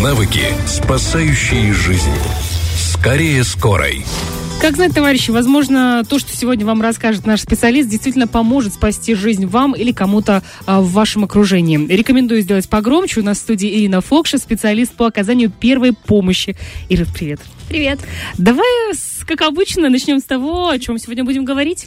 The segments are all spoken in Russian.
Навыки, спасающие жизнь. Скорее скорой. Как знать, товарищи, возможно, то, что сегодня вам расскажет наш специалист, действительно поможет спасти жизнь вам или кому-то а, в вашем окружении. Рекомендую сделать погромче. У нас в студии Ирина Фокша, специалист по оказанию первой помощи. Ира, привет. Привет. Давай, как обычно, начнем с того, о чем сегодня будем говорить.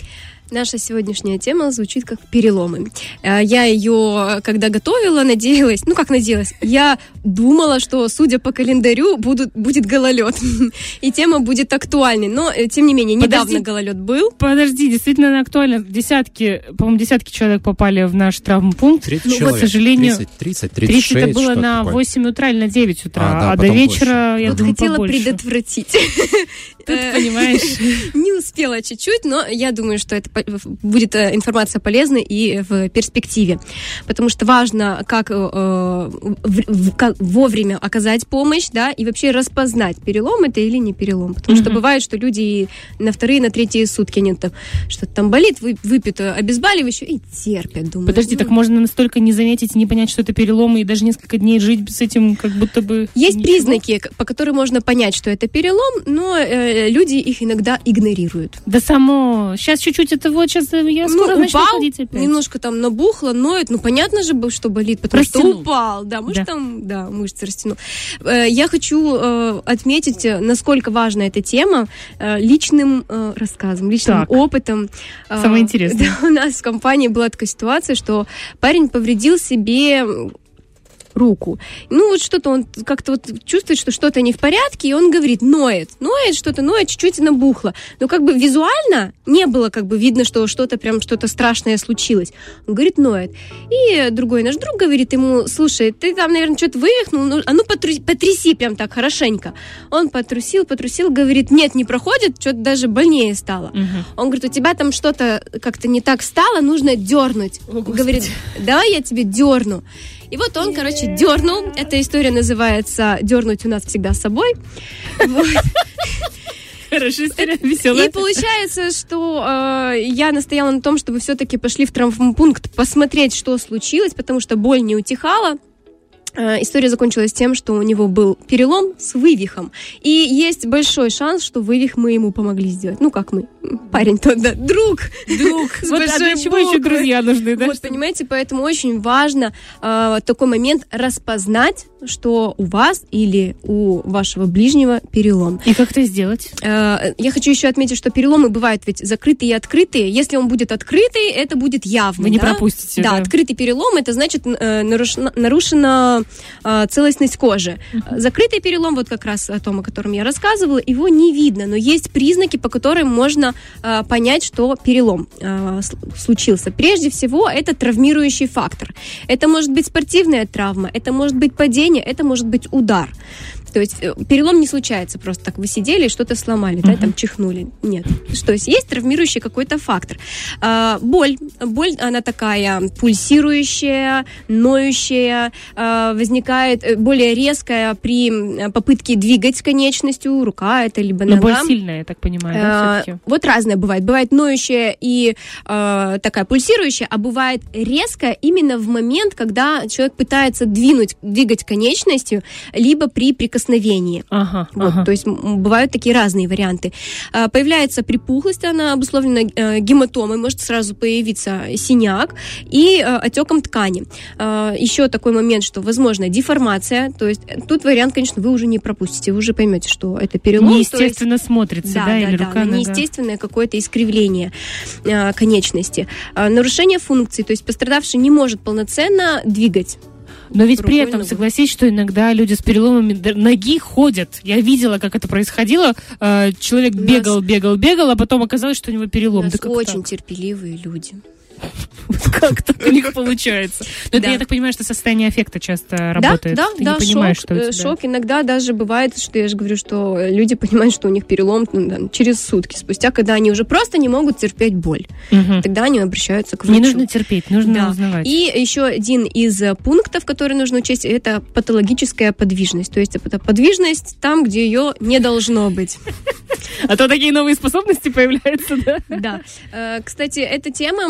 Наша сегодняшняя тема звучит как переломы. Э, я ее, когда готовила, надеялась, ну как надеялась, я думала, что, судя по календарю, будут, будет гололед. И тема будет актуальной. Но, э, тем не менее, недавно Подожди. гололед был. Подожди, действительно она актуальна. Десятки, по-моему, десятки человек попали в наш травмпункт. 30 ну, человек. К сожалению, 30, 30, 36, 30 это было на 8 утра или на 9 утра, а, да, а до вечера, больше. я вот думаю, хотела побольше. предотвратить. Тут, понимаешь. Не успела чуть-чуть, но я думаю, что это будет э, информация полезна и в перспективе. Потому что важно, как, э, как вовремя оказать помощь, да, и вообще распознать, перелом это или не перелом. Потому что бывает, что люди на вторые, на третьи сутки, они там что-то там болит, выпьют обезболивающее и терпят, думаю. Подожди, ну, так можно настолько не заметить и не понять, что это перелом, и даже несколько дней жить с этим как будто бы... Есть признаки, по которым можно понять, что это перелом, но э, люди их иногда игнорируют. Да само... Сейчас чуть-чуть это вот, сейчас я ну, скоро ну, упал, немножко там набухло, ноет, ну понятно же, что болит, потому растянул. что упал, да, может да. там, да, мышцы растянул. Э, я хочу э, отметить, насколько важна эта тема э, личным рассказом, личным так. опытом. Самое интересное. Да, у нас в компании была такая ситуация, что парень повредил себе руку. Ну, вот что-то он как-то вот чувствует, что что-то не в порядке, и он говорит, ноет, ноет, что-то ноет, чуть-чуть набухло. Но как бы визуально не было как бы видно, что что-то прям, что-то страшное случилось. Он говорит, ноет. И другой наш друг говорит ему, слушай, ты там, наверное, что-то вывихнул, ну, а ну потру- потряси прям так хорошенько. Он потрусил, потрусил, говорит, нет, не проходит, что-то даже больнее стало. Угу. Он говорит, у тебя там что-то как-то не так стало, нужно дернуть. О, говорит, давай я тебе дерну. И вот он, короче, дернул. Эта история называется «Дернуть у нас всегда с собой». Веселая. И получается, что э, я настояла на том, чтобы все-таки пошли в травмпункт посмотреть, что случилось, потому что боль не утихала. Э, история закончилась тем, что у него был перелом с вывихом. И есть большой шанс, что вывих мы ему помогли сделать. Ну, как мы? Парень тот, да, друг. Друг. С вот а для чего еще друзья нужны, да? Вот, понимаете, поэтому очень важно э, такой момент распознать, что у вас или у вашего ближнего перелом. И как это сделать? Э, я хочу еще отметить, что переломы бывают ведь закрытые и открытые. Если он будет открытый, это будет явно. Вы не да? пропустите. Да, да, открытый перелом, это значит э, нарушена, нарушена э, целостность кожи. Uh-huh. Закрытый перелом, вот как раз о том, о котором я рассказывала, его не видно, но есть признаки, по которым можно э, понять, что перелом э, случился. Прежде всего, это травмирующий фактор. Это может быть спортивная травма, это может быть падение, это может быть удар. То есть э, перелом не случается просто так. Вы сидели и что-то сломали, uh-huh. да, там чихнули. Нет. То есть есть травмирующий какой-то фактор. А, боль. Боль, она такая пульсирующая, ноющая, а, возникает э, более резкая при попытке двигать конечностью, рука это либо нога. Но боль сильная, я так понимаю, да, а, Вот разная бывает. Бывает ноющая и а, такая пульсирующая, а бывает резкая именно в момент, когда человек пытается двинуть, двигать конечностью, либо при прикосновении прикосновении. Ага, вот, ага. То есть бывают такие разные варианты. А, появляется припухлость, она обусловлена э, гематомой, может сразу появиться синяк и э, отеком ткани. А, еще такой момент, что возможно деформация, то есть тут вариант, конечно, вы уже не пропустите, вы уже поймете, что это перелом. Неестественно есть, смотрится, да, да, или да, рука, да, неестественное какое-то искривление а, конечности. Нарушение функции, то есть пострадавший не может полноценно двигать но ведь при этом, согласись, что иногда люди с переломами ноги ходят. Я видела, как это происходило. Э, человек бегал, бегал, бегал, а потом оказалось, что у него перелом. У нас очень терпеливые люди. Как так у них получается? Но это, я так понимаю, что состояние аффекта часто работает. Да, да, да, шок, э, шок. Иногда даже бывает, что я же говорю, что люди понимают, что у них перелом ну, через сутки, спустя, когда они уже просто не могут терпеть боль. Тогда они обращаются к врачу. Не нужно терпеть, нужно узнавать. И еще один из пунктов, который нужно учесть, это патологическая подвижность. То есть это подвижность там, где ее не должно быть. А то такие новые способности появляются, да? Да. Э, кстати, эта тема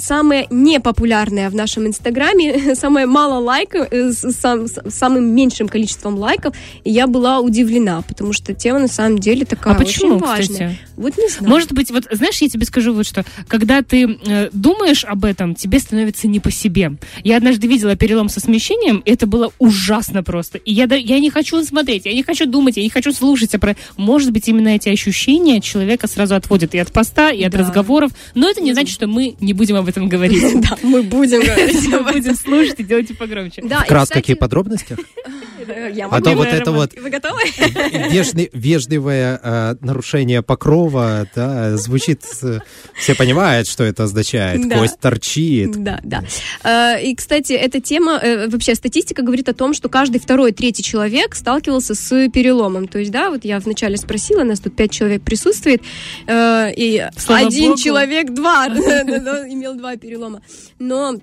самая непопулярная в нашем инстаграме, самая мало лайков, э, с, сам, с самым меньшим количеством лайков, и я была удивлена, потому что тема на самом деле такая а почему, очень важная. Кстати? Вот не знаю. Может быть, вот знаешь, я тебе скажу вот что, когда ты э, думаешь об этом, тебе становится не по себе. Я однажды видела перелом со смещением, и это было ужасно просто. И я, я не хочу смотреть, я не хочу думать, я не хочу слушать. А про... Может быть, именно эти ощущения человека сразу отводят и от поста, и от да. разговоров. Но это не значит, что мы не будем об этом говорить. Да, мы будем говорить. Мы будем слушать и делать погромче. Вкратце, какие подробности? Я а то вот это вот Вы готовы? вежливое э, нарушение покрова, да, звучит, все понимают, что это означает, да. кость торчит. Да, да. Э, и, кстати, эта тема, э, вообще статистика говорит о том, что каждый второй, третий человек сталкивался с переломом. То есть, да, вот я вначале спросила, нас тут пять человек присутствует, и Слава один Богу. человек два имел два перелома. Но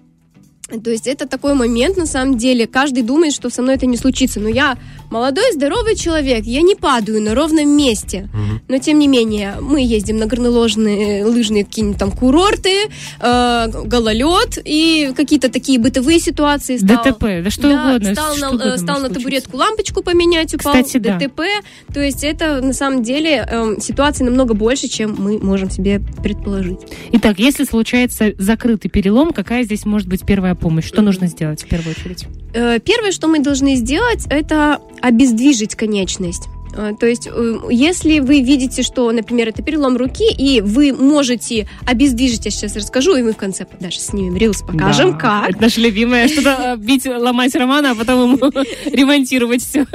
то есть это такой момент, на самом деле, каждый думает, что со мной это не случится, но я молодой, здоровый человек, я не падаю на ровном месте, угу. но тем не менее, мы ездим на горноложные лыжные какие-нибудь там курорты, э, гололед и какие-то такие бытовые ситуации. Стал, ДТП, да что да, угодно. Стал, что на, угодно стал на табуретку лампочку поменять, упал Кстати, ДТП, да. то есть это на самом деле э, ситуации намного больше, чем мы можем себе предположить. Итак, если случается закрытый перелом, какая здесь может быть первая помощь? Что нужно сделать в первую очередь? Э, первое, что мы должны сделать, это обездвижить конечность. А, то есть, э, если вы видите, что, например, это перелом руки, и вы можете обездвижить, я сейчас расскажу, и мы в конце даже снимем рилс, покажем, да, как. Это наша любимая, что-то э, бить, ломать Романа, а потом ему ремонтировать все.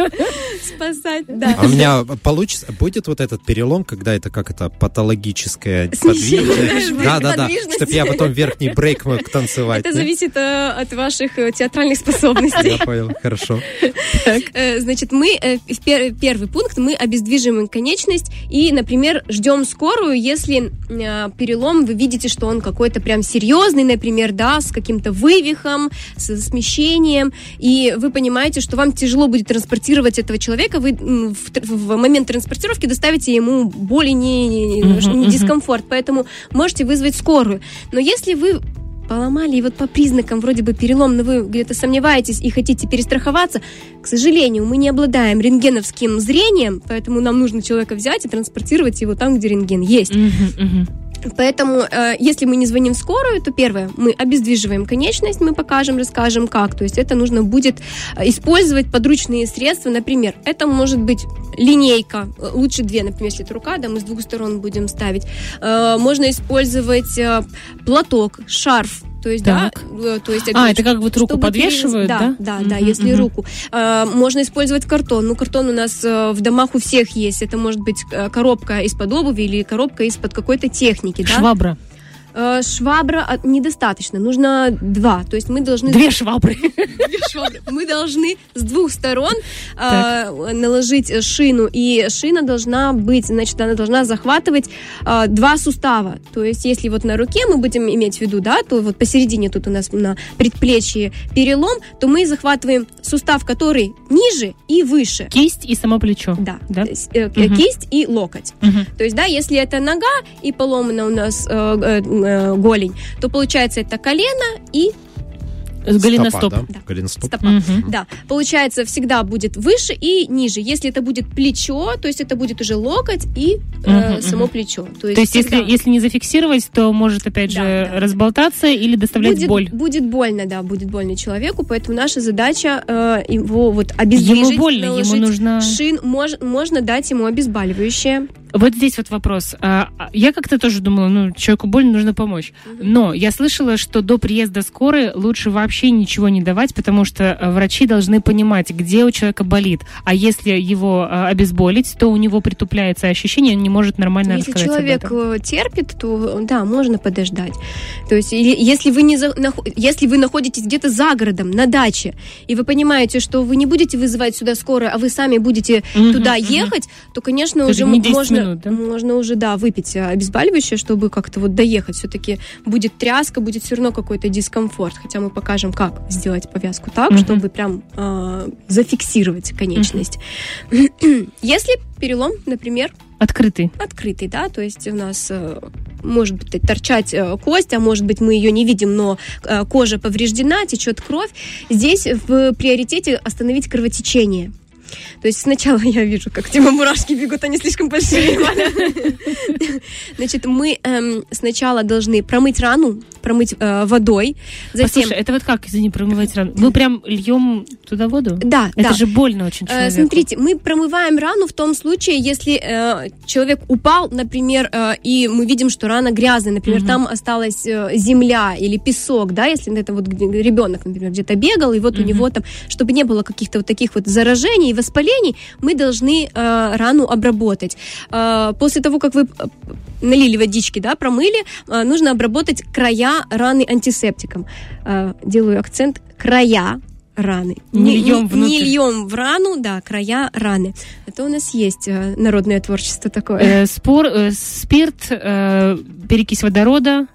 Спасать, да. А у меня получится, будет вот этот перелом, когда это как это патологическое подвижность? Да, да, да, чтобы я потом верхний брейк мог танцевать. Это зависит э, от ваших театральных способностей. Я понял, хорошо. Значит, мы, первый пункт, пункт мы обездвиживаем конечность и, например, ждем скорую, если э, перелом, вы видите, что он какой-то прям серьезный, например, да, с каким-то вывихом, с смещением, и вы понимаете, что вам тяжело будет транспортировать этого человека, вы в, в момент транспортировки доставите ему боль и не, не, не дискомфорт, поэтому можете вызвать скорую. Но если вы поломали, и вот по признакам вроде бы перелом, но вы где-то сомневаетесь и хотите перестраховаться, к сожалению, мы не обладаем рентгеновским зрением, поэтому нам нужно человека взять и транспортировать его там, где рентген есть. Uh-huh, uh-huh. Поэтому, э, если мы не звоним в скорую, то первое, мы обездвиживаем конечность, мы покажем, расскажем как. То есть это нужно будет э, использовать подручные средства, например, это может быть линейка, э, лучше две, например, если это рука, да, мы с двух сторон будем ставить. Можно использовать платок, шарф, то есть, так. да, то есть, а, это как вот руку подвешивают, да? Да, да, да, mm-hmm. если руку. можно использовать картон. Ну, картон у нас в домах у всех есть. Это может быть коробка из-под обуви или коробка из-под какой-то техники, да? Швабра. Э, швабра недостаточно, нужно два. То есть мы должны... Две швабры. Две швабры. Мы должны с двух сторон э, наложить шину, и шина должна быть, значит, она должна захватывать э, два сустава. То есть если вот на руке мы будем иметь в виду, да, то вот посередине тут у нас на предплечье перелом, то мы захватываем сустав, который ниже и выше. Кисть и само плечо. Да. да? Есть, э, угу. Кисть и локоть. Угу. То есть, да, если это нога и поломана у нас э, э, голень, то получается это колено и Голеностоп. Да? Да. Голеностоп. Стопа. Угу. Да. Получается, всегда будет выше и ниже. Если это будет плечо, то есть это будет уже локоть и э, угу, само плечо. То есть, то есть если, если не зафиксировать, то может опять да, же да. разболтаться или доставлять будет, боль. Будет больно, да, будет больно человеку, поэтому наша задача э, его вот обездвижить. Ему больно, ему нужно... Шин, мож, можно дать ему обезболивающее. Вот здесь вот вопрос. А, а, я как-то тоже думала, ну, человеку больно, нужно помочь. Но я слышала, что до приезда скорой лучше вообще ничего не давать, потому что э, врачи должны понимать, где у человека болит. А если его а, обезболить, то у него притупляется ощущение, он не может нормально если рассказать человек об этом. Э, терпит, то да, можно подождать. То есть если вы, не за, если вы находитесь где-то за городом, на даче, и вы понимаете, что вы не будете вызывать сюда скорую, а вы сами будете угу, туда угу. ехать, то, конечно, это уже можно минут, да? Можно уже, да, выпить обезболивающее, чтобы как-то вот доехать. Все-таки будет тряска, будет все равно какой-то дискомфорт. Хотя мы покажем, как сделать повязку так, угу. чтобы прям э, зафиксировать конечность. Угу. Если перелом, например, Открытый. Открытый, да, то есть у нас э, может быть торчать э, кость, а может быть мы ее не видим, но э, кожа повреждена, течет кровь. Здесь в приоритете остановить кровотечение. То есть сначала я вижу, как типа мурашки бегут, они слишком большие. Значит, мы эм, сначала должны промыть рану, промыть э, водой. Затем... Послушай, это вот как, извини, промывать рану? Мы прям льем туда воду? Да, Это да. же больно очень э, человеку. Смотрите, мы промываем рану в том случае, если э, человек упал, например, и мы видим, что рана грязная, например, угу. там осталась земля или песок, да, если это вот ребенок, например, где-то бегал, и вот угу. у него там, чтобы не было каких-то вот таких вот заражений и воспалений, мы должны э, рану обработать. Э, после того, как вы э, налили водички, да, промыли, э, нужно обработать края раны антисептиком. Э, делаю акцент края раны. Не, не льем внутрь. Не льем в рану, да, края раны. Это у нас есть э, народное творчество такое. Э, спор, э, спирт, э, перекись водорода.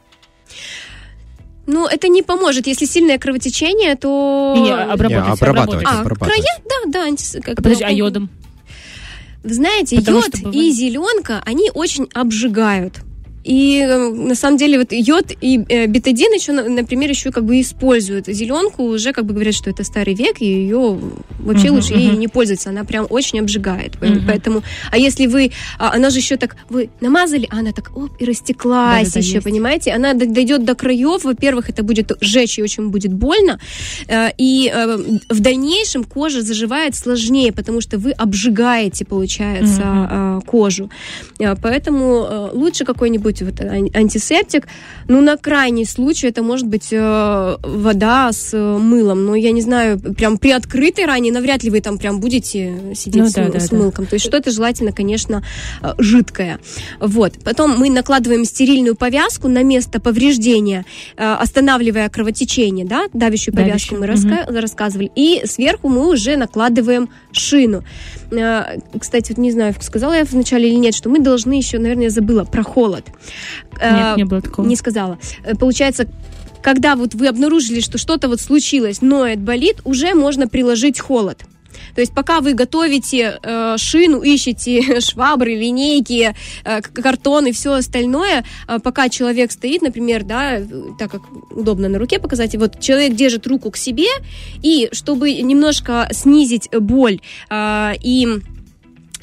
Ну, это не поможет. Если сильное кровотечение, то... Не, обработать, не, обрабатывать. А, края, да, да. Антис... Как Подожди, а йодом? Вы знаете, Потому йод и зеленка, они очень обжигают. И э, на самом деле вот йод и э, бетадин еще, например, еще как бы используют. Зеленку уже как бы говорят, что это старый век, и ее вообще uh-huh, лучше uh-huh. ей не пользоваться. Она прям очень обжигает. Uh-huh. Поэтому, а если вы, а, она же еще так, вы намазали, а она так, оп, и растеклась да, еще, есть. понимаете? Она дойдет до краев. Во-первых, это будет жечь и очень будет больно. Э, и в дальнейшем кожа заживает сложнее, потому что вы обжигаете, получается, uh-huh. кожу. Поэтому лучше какой-нибудь быть вот антисептик. Ну, на крайний случай это может быть э, вода с э, мылом. Но я не знаю, прям при открытой ране навряд ли вы там прям будете сидеть ну, с, да, с да, мылком. Да. То есть что-то желательно, конечно, э, жидкое. Вот. Потом мы накладываем стерильную повязку на место повреждения, э, останавливая кровотечение, да, давящую повязку Давящую. мы раска- угу. рассказывали. И сверху мы уже накладываем шину. Э, кстати, вот не знаю, сказала я вначале или нет, что мы должны еще, наверное, я забыла про холод. Нет, не было такого. Не сказала. Э, получается, когда вот вы обнаружили, что что-то вот случилось, ноет, болит, уже можно приложить холод. То есть пока вы готовите э, шину, ищете швабры, линейки, э, картон и все остальное, э, пока человек стоит, например, да, так как удобно на руке показать, вот человек держит руку к себе, и чтобы немножко снизить боль э, и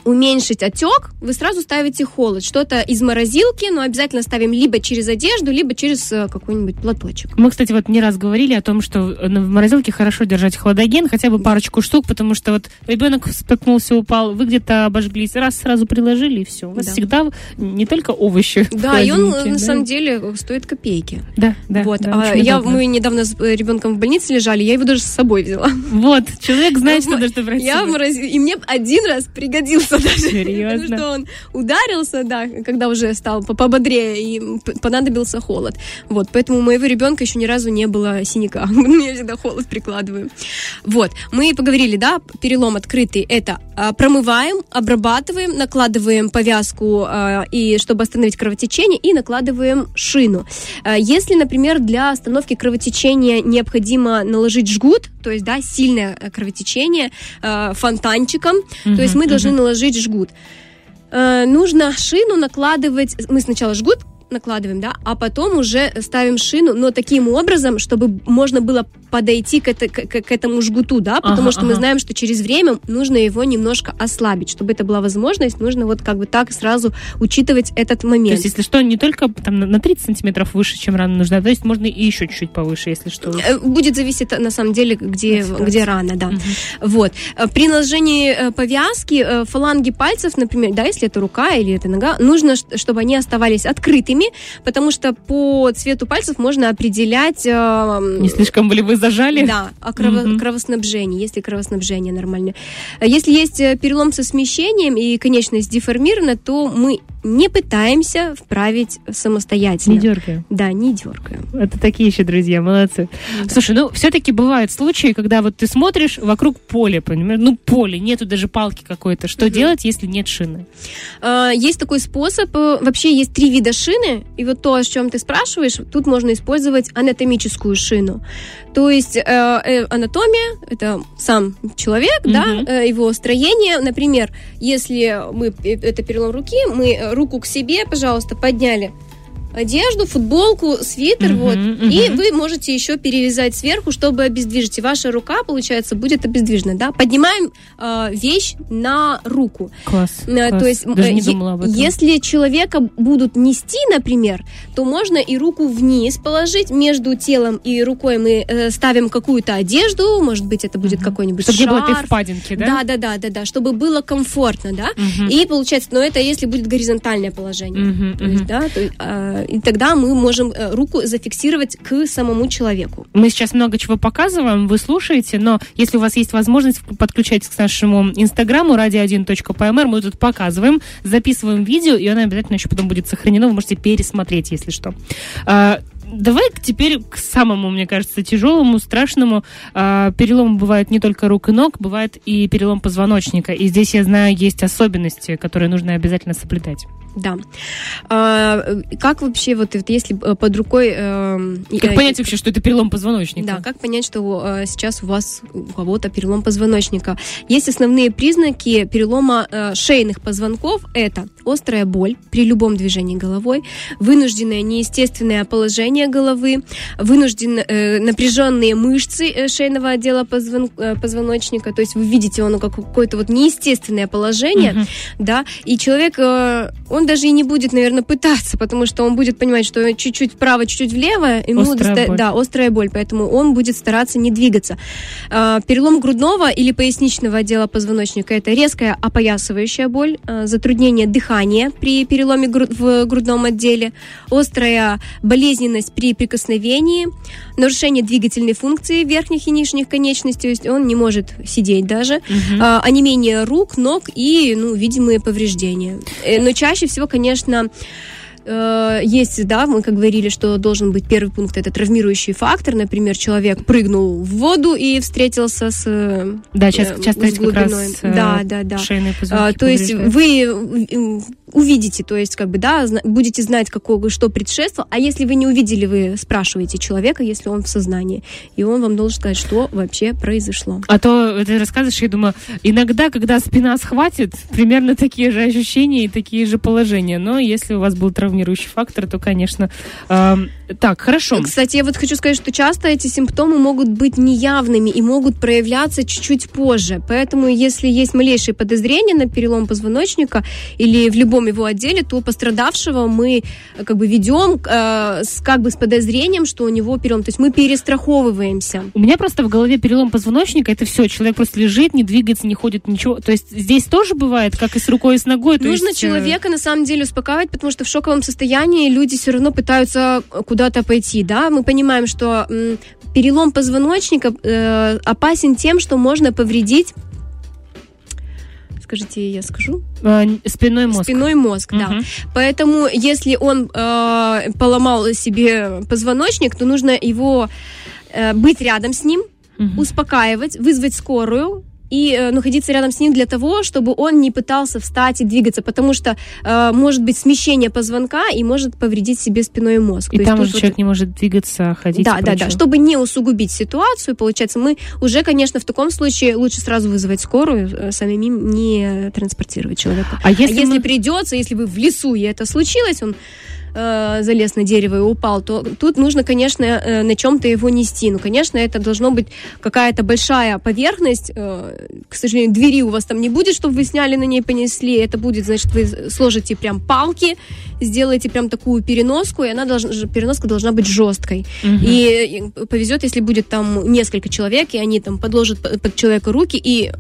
уменьшить отек, вы сразу ставите холод. Что-то из морозилки, но обязательно ставим либо через одежду, либо через э, какой-нибудь платочек. Мы, кстати, вот не раз говорили о том, что в морозилке хорошо держать хладоген, хотя бы парочку штук, потому что вот ребенок споткнулся, упал, вы где-то обожглись, раз сразу приложили, и все. У вас да. всегда не только овощи. Да, и он да? на самом деле стоит копейки. Да, да. Вот. Да, а я, мы недавно с э, ребенком в больнице лежали, я его даже с собой взяла. Вот, человек знает, что нужно брать. Я в морозилке, и мне один раз пригодился даже. Серьезно? Потому что он ударился, да, когда уже стал пободрее, и понадобился холод. Вот, поэтому у моего ребенка еще ни разу не было синяка. Я всегда холод прикладываю. Вот, мы поговорили, да, перелом открытый, это а, промываем, обрабатываем, накладываем повязку, а, и чтобы остановить кровотечение, и накладываем шину. А, если, например, для остановки кровотечения необходимо наложить жгут, то есть, да, сильное кровотечение фонтанчиком, mm-hmm, то есть мы должны наложить жгут. Э, нужно шину накладывать. Мы сначала жгут накладываем, да, а потом уже ставим шину, но таким образом, чтобы можно было подойти к, это, к, к этому жгуту, да, потому ага, что ага. мы знаем, что через время нужно его немножко ослабить. Чтобы это была возможность, нужно вот как бы так сразу учитывать этот момент. То есть, если что, не только там на 30 сантиметров выше, чем рана нужна, то есть можно и еще чуть-чуть повыше, если что. Э, будет зависеть, на самом деле, где, где рана, да. Угу. Вот. Э, при наложении э, повязки фаланги пальцев, например, да, если это рука или это нога, нужно, чтобы они оставались открытыми, потому что по цвету пальцев можно определять... Не слишком были вы зажали? Да, а крово, угу. кровоснабжение, если кровоснабжение нормальное. Если есть перелом со смещением и конечность деформирована, то мы не пытаемся вправить самостоятельно. Не дергаем. Да, не дергаем. Это такие еще друзья, молодцы. Да. Слушай, ну все-таки бывают случаи, когда вот ты смотришь вокруг поля, понимаешь, ну поле, нету даже палки какой-то. Что угу. делать, если нет шины? А, есть такой способ. Э, вообще есть три вида шины, и вот то, о чем ты спрашиваешь, тут можно использовать анатомическую шину. То есть э, э, анатомия это сам человек, угу. да, э, его строение. Например, если мы это перелом руки, мы руку к себе, пожалуйста, подняли одежду, футболку, свитер, uh-huh, вот, uh-huh. и вы можете еще перевязать сверху, чтобы обездвижить. И ваша рука, получается, будет обездвижена, да. Поднимаем э, вещь на руку. Класс. Э, класс. То есть, Даже не думала об этом. если человека будут нести, например, то можно и руку вниз положить между телом и рукой. Мы э, ставим какую-то одежду, может быть, это будет uh-huh. какой-нибудь чтобы шарф. Чтобы было впадинки, да? Да, да, да, да, да, чтобы было комфортно, да. Uh-huh. И получается, но это если будет горизонтальное положение, uh-huh, то есть, да, то, э, и тогда мы можем э, руку зафиксировать к самому человеку. Мы сейчас много чего показываем, вы слушаете, но если у вас есть возможность, подключайтесь к нашему инстаграму radio1.pmr, мы тут показываем, записываем видео, и оно обязательно еще потом будет сохранено, вы можете пересмотреть, если что. А, давай теперь к самому, мне кажется, тяжелому, страшному. А, перелом бывает не только рук и ног, бывает и перелом позвоночника. И здесь, я знаю, есть особенности, которые нужно обязательно соблюдать. Да. А, как вообще, вот, если э, под рукой... Э, как э, понять вообще, что это перелом позвоночника? Да, как понять, что э, сейчас у вас, у кого-то перелом позвоночника? Есть основные признаки перелома э, шейных позвонков. Это острая боль при любом движении головой, вынужденное неестественное положение головы, вынужден, э, напряженные мышцы э, шейного отдела позвон, э, позвоночника, то есть вы видите, оно как какое-то вот неестественное положение, uh-huh. да, и человек, э, он он даже и не будет, наверное, пытаться, потому что он будет понимать, что чуть-чуть вправо, чуть-чуть влево, ему острая доста... боль. да, острая боль, поэтому он будет стараться не двигаться. А, перелом грудного или поясничного отдела позвоночника – это резкая опоясывающая боль, а, затруднение дыхания при переломе в грудном отделе, острая болезненность при прикосновении, нарушение двигательной функции верхних и нижних конечностей, то есть он не может сидеть даже, угу. а, онемение рук, ног и ну, видимые повреждения. Э, но чаще всего, конечно, э, есть, да, мы как говорили, что должен быть первый пункт, это травмирующий фактор. Например, человек прыгнул в воду и встретился с Да, часто, часто с глубиной. Как раз, да, да, да. Шейные а, то есть вы увидите, то есть как бы, да, будете знать, какого, что предшествовало, а если вы не увидели, вы спрашиваете человека, если он в сознании, и он вам должен сказать, что вообще произошло. А то ты рассказываешь, я думаю, иногда, когда спина схватит, примерно такие же ощущения и такие же положения, но если у вас был травмирующий фактор, то, конечно, э, так, хорошо. Кстати, я вот хочу сказать, что часто эти симптомы могут быть неявными и могут проявляться чуть-чуть позже, поэтому если есть малейшие подозрения на перелом позвоночника или в любом его отделе, то пострадавшего мы э, как бы ведем э, с, как бы с подозрением, что у него перелом. То есть мы перестраховываемся. У меня просто в голове перелом позвоночника, это все, человек просто лежит, не двигается, не ходит, ничего. То есть здесь тоже бывает, как и с рукой, и с ногой. Нужно есть... Э, человека на самом деле успокаивать, потому что в шоковом состоянии люди все равно пытаются куда-то пойти, да. Мы понимаем, что перелом позвоночника э, опасен тем, что можно повредить скажите, я скажу? А, спиной мозг. Спиной мозг, угу. да. Поэтому, если он э, поломал себе позвоночник, то нужно его э, быть рядом с ним, угу. успокаивать, вызвать скорую, и э, находиться рядом с ним для того, чтобы он не пытался встать и двигаться, потому что э, может быть смещение позвонка и может повредить себе спиной мозг. И То там уже вот... человек не может двигаться, ходить. Да, да, да. Чтобы не усугубить ситуацию, получается, мы уже, конечно, в таком случае лучше сразу вызывать скорую, э, самим не транспортировать человека. А если, а если мы... придется, если вы в лесу и это случилось, он э, залез на дерево и упал, то тут нужно, конечно, э, на чем-то его нести. Ну, конечно, это должно быть какая-то большая поверхность. Э, к сожалению, двери у вас там не будет, чтобы вы сняли на ней, понесли. Это будет, значит, вы сложите прям палки, сделаете прям такую переноску, и она должна, переноска должна быть жесткой. Угу. И повезет, если будет там несколько человек, и они там подложат под человека руки, и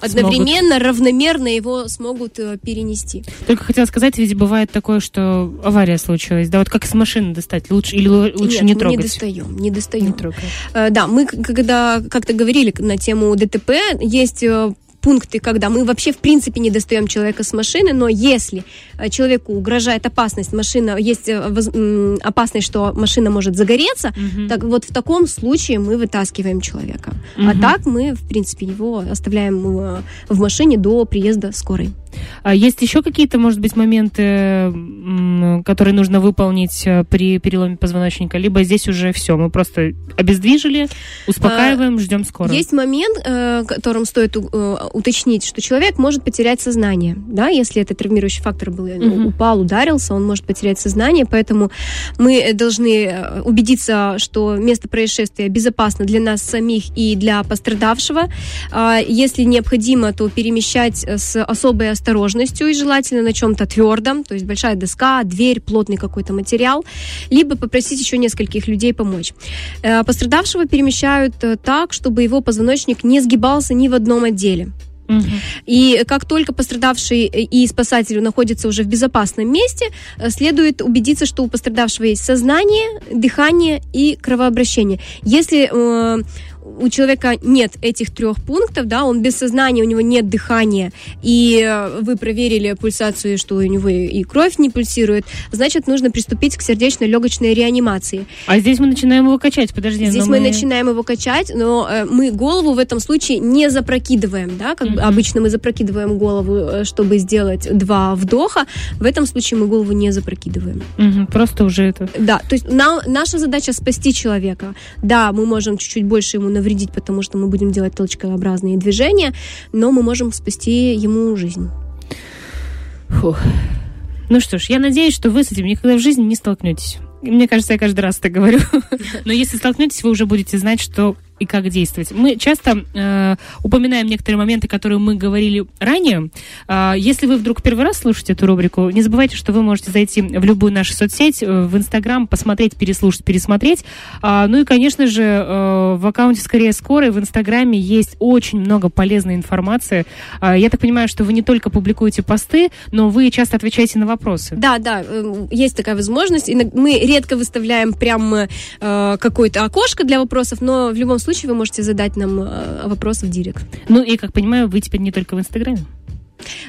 одновременно, смогут... равномерно его смогут э, перенести. Только хотела сказать, ведь бывает такое, что авария случилась, да, вот как из машины достать, лучше или лучше Нет, не трогать? не достаем, не достаем. Не трогаем. Э, да, мы когда как-то говорили на тему ДТП, есть э, пункты, когда мы вообще в принципе не достаем человека с машины, но если э, человеку угрожает опасность, машина, есть э, опасность, что машина может загореться, угу. так вот в таком случае мы вытаскиваем человека. Угу. А так мы, в принципе, его оставляем в машине до приезда скорой. А есть еще какие-то, может быть, моменты, которые нужно выполнить э, при переломе позвоночника? Либо здесь уже все, мы просто обездвижили, успокаиваем, ждем скорую? Есть момент, э, которым стоит э, уточнить, что человек может потерять сознание, да, если это травмирующий фактор был, угу. упал, ударился, он может потерять сознание, поэтому мы должны убедиться, что место происшествия безопасно для нас самих и для пострадавшего. А если необходимо, то перемещать с особой осторожностью и желательно на чем-то твердом, то есть большая доска, дверь, плотный какой-то материал, либо попросить еще нескольких людей помочь. Э, пострадавшего перемещают э, так, чтобы его позвоночник не сгибался ни в одном отделе. Угу. И как только пострадавший и спасатель находятся уже в безопасном месте, э, следует убедиться, что у пострадавшего есть сознание, дыхание и кровообращение. Если э, у человека нет этих трех пунктов, да, он без сознания, у него нет дыхания, и э, вы проверили пульсацию, что у него и кровь не пульсирует, значит, нужно приступить к сердечно-легочной реанимации. А здесь мы начинаем его качать, подожди. Здесь мы... мы начинаем его качать, но э, мы голову в этом случае не запрокидываем, да, как mm-hmm. обычно мы запрокидываем голову, э, чтобы сделать два вдоха, в этом случае мы голову не запрокидываем. Mm-hmm. Просто уже это... Да, то есть на, наша задача спасти человека. Да, мы можем чуть-чуть больше ему навредить, потому что мы будем делать толчкообразные движения, но мы можем спасти ему жизнь. Фух. Ну что ж, я надеюсь, что вы с этим никогда в жизни не столкнетесь. Мне кажется, я каждый раз это говорю. Но если столкнетесь, вы уже будете знать, что и как действовать. Мы часто э, упоминаем некоторые моменты, которые мы говорили ранее. Э, если вы вдруг первый раз слушаете эту рубрику, не забывайте, что вы можете зайти в любую нашу соцсеть, э, в Инстаграм, посмотреть, переслушать, пересмотреть. Э, ну и, конечно же, э, в аккаунте «Скорее скорой» в Инстаграме есть очень много полезной информации. Э, я так понимаю, что вы не только публикуете посты, но вы часто отвечаете на вопросы. Да, да, э, есть такая возможность. Мы редко выставляем прям э, какое-то окошко для вопросов, но в любом случае вы можете задать нам э, вопросы в директ. Ну и, как понимаю, вы теперь не только в Инстаграме.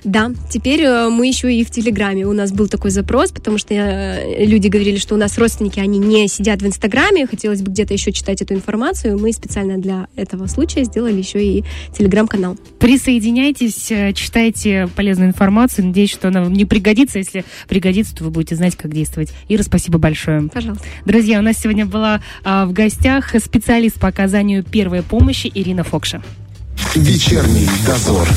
Да, теперь э, мы еще и в Телеграме. У нас был такой запрос, потому что э, люди говорили, что у нас родственники, они не сидят в Инстаграме, хотелось бы где-то еще читать эту информацию. Мы специально для этого случая сделали еще и Телеграм-канал. Присоединяйтесь, читайте полезную информацию. Надеюсь, что она вам не пригодится. Если пригодится, то вы будете знать, как действовать. Ира, спасибо большое. Пожалуйста. Друзья, у нас сегодня была а, в гостях специалист по оказанию первой помощи Ирина Фокша. Вечерний дозор.